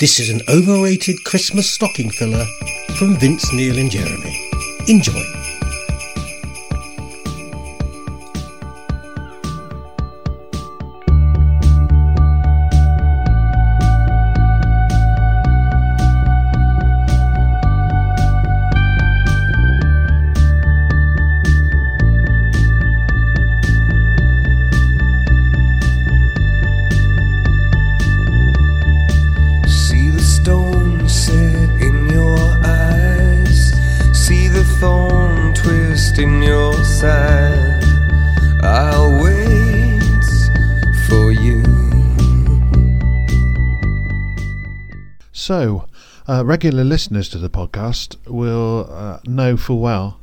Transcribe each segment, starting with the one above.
This is an overrated Christmas stocking filler from Vince Neil and Jeremy. Enjoy. Your side. I'll wait for you. So, uh, regular listeners to the podcast will uh, know full well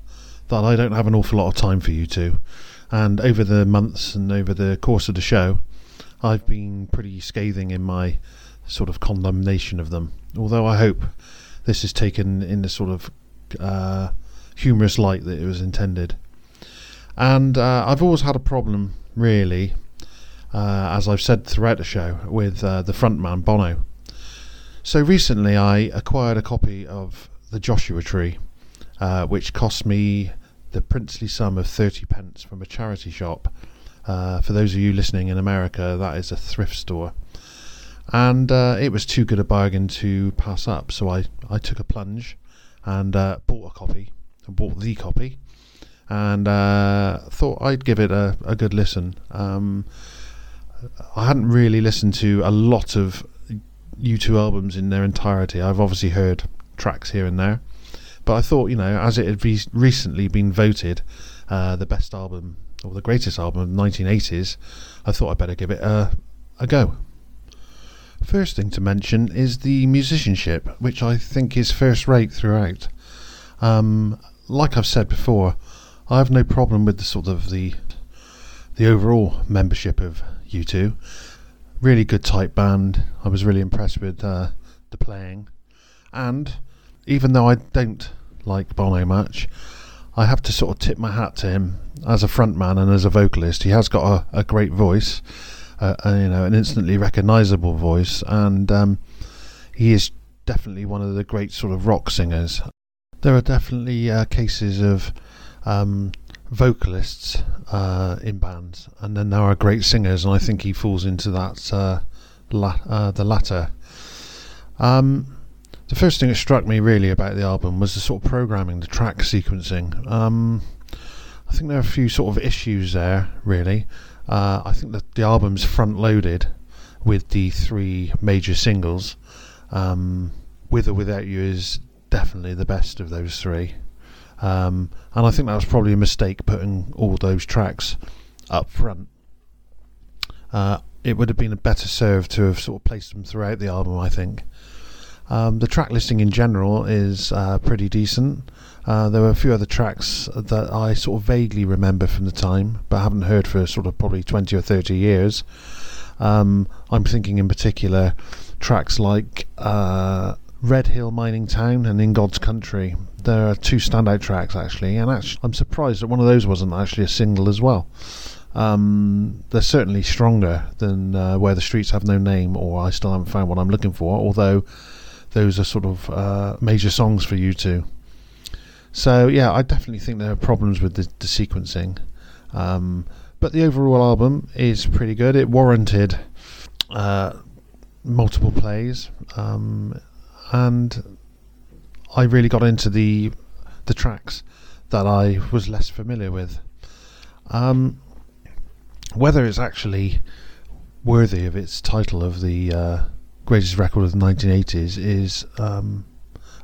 that I don't have an awful lot of time for U2. And over the months and over the course of the show, I've been pretty scathing in my sort of condemnation of them. Although I hope this is taken in the sort of uh, humorous light that it was intended. And uh, I've always had a problem, really, uh, as I've said throughout the show, with uh, the frontman Bono. So recently, I acquired a copy of the Joshua Tree, uh, which cost me the princely sum of thirty pence from a charity shop. Uh, for those of you listening in America, that is a thrift store, and uh, it was too good a bargain to pass up. So I, I took a plunge and bought a copy, and bought the copy, and uh, thought I'd give it a, a good listen. Um, I hadn't really listened to a lot of U2 albums in their entirety. I've obviously heard tracks here and there, but I thought, you know, as it had re- recently been voted uh, the best album or the greatest album of the 1980s, I thought I'd better give it a, a go. First thing to mention is the musicianship, which I think is first rate throughout. Um, like I've said before, I have no problem with the sort of the the overall membership of U2 really good tight band. I was really impressed with uh, the playing, and even though I don't like Bono much, I have to sort of tip my hat to him as a frontman and as a vocalist. He has got a, a great voice, uh, and, you know, an instantly recognisable voice, and um, he is definitely one of the great sort of rock singers. There are definitely uh, cases of um, vocalists uh, in bands, and then there are great singers, and I think he falls into that uh, la- uh, the latter. Um, the first thing that struck me really about the album was the sort of programming, the track sequencing. Um, I think there are a few sort of issues there, really. Uh, I think that the album's front loaded with the three major singles. Um, with or without you is definitely the best of those three. Um, and I think that was probably a mistake putting all those tracks up front. Uh, it would have been a better serve to have sort of placed them throughout the album, I think. Um, the track listing in general is uh, pretty decent. Uh, there were a few other tracks that I sort of vaguely remember from the time, but haven't heard for sort of probably 20 or 30 years. Um, I'm thinking in particular tracks like uh, Red Hill Mining Town and In God's Country. There are two standout tracks actually, and actually, I'm surprised that one of those wasn't actually a single as well. Um, they're certainly stronger than uh, Where the Streets Have No Name or I Still Haven't Found What I'm Looking For, although those are sort of uh, major songs for U2. So, yeah, I definitely think there are problems with the, the sequencing. Um, but the overall album is pretty good. It warranted uh, multiple plays. Um, and I really got into the the tracks that I was less familiar with. Um, whether it's actually worthy of its title of the uh, greatest record of the 1980s is um,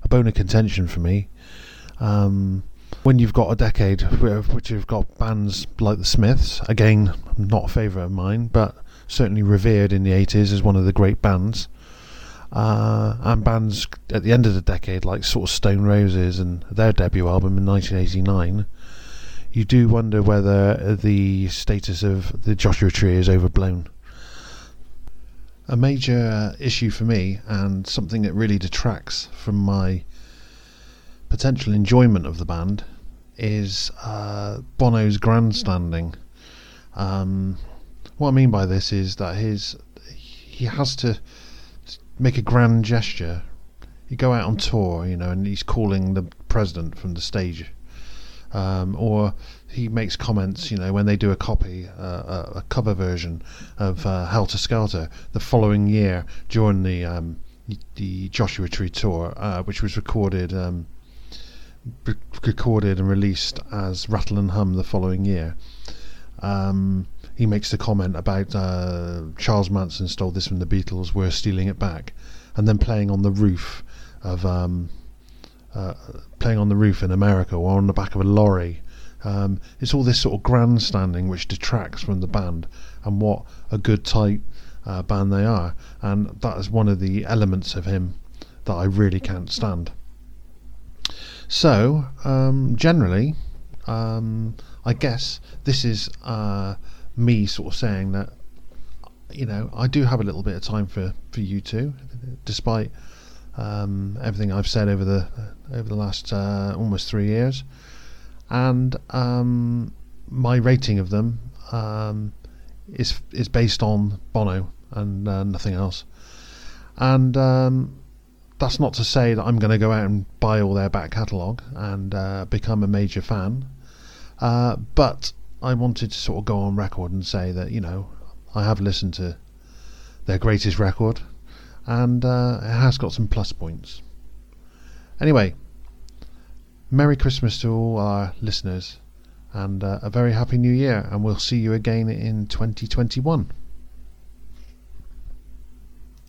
a bone of contention for me. Um, when you've got a decade which you've got bands like the Smiths, again, not a favourite of mine, but certainly revered in the 80s as one of the great bands. Uh, and bands at the end of the decade, like sort of Stone Roses and their debut album in 1989, you do wonder whether the status of the Joshua Tree is overblown. A major issue for me, and something that really detracts from my potential enjoyment of the band, is uh, Bono's grandstanding. Um, what I mean by this is that his he has to make a grand gesture. You go out on tour, you know, and he's calling the president from the stage, um, or he makes comments, you know, when they do a copy, uh, a, cover version of uh, Helter Skelter the following year during the um, the Joshua Tree tour, uh, which was recorded um, recorded and released as Rattle and Hum the following year. Um, he makes the comment about uh, Charles Manson stole this from the Beatles, we're stealing it back, and then playing on the roof of um, uh, playing on the roof in America or on the back of a lorry. Um, it's all this sort of grandstanding which detracts from the band and what a good tight uh, band they are, and that is one of the elements of him that I really can't stand. So, um, generally, um, I guess this is uh, me sort of saying that, you know, I do have a little bit of time for, for U2, despite um, everything I've said over the over the last uh, almost three years, and um, my rating of them um, is is based on Bono and uh, nothing else, and um, that's not to say that I'm going to go out and buy all their back catalogue and uh, become a major fan. Uh, but I wanted to sort of go on record and say that, you know, I have listened to their greatest record and uh, it has got some plus points. Anyway, Merry Christmas to all our listeners and uh, a very Happy New Year, and we'll see you again in 2021.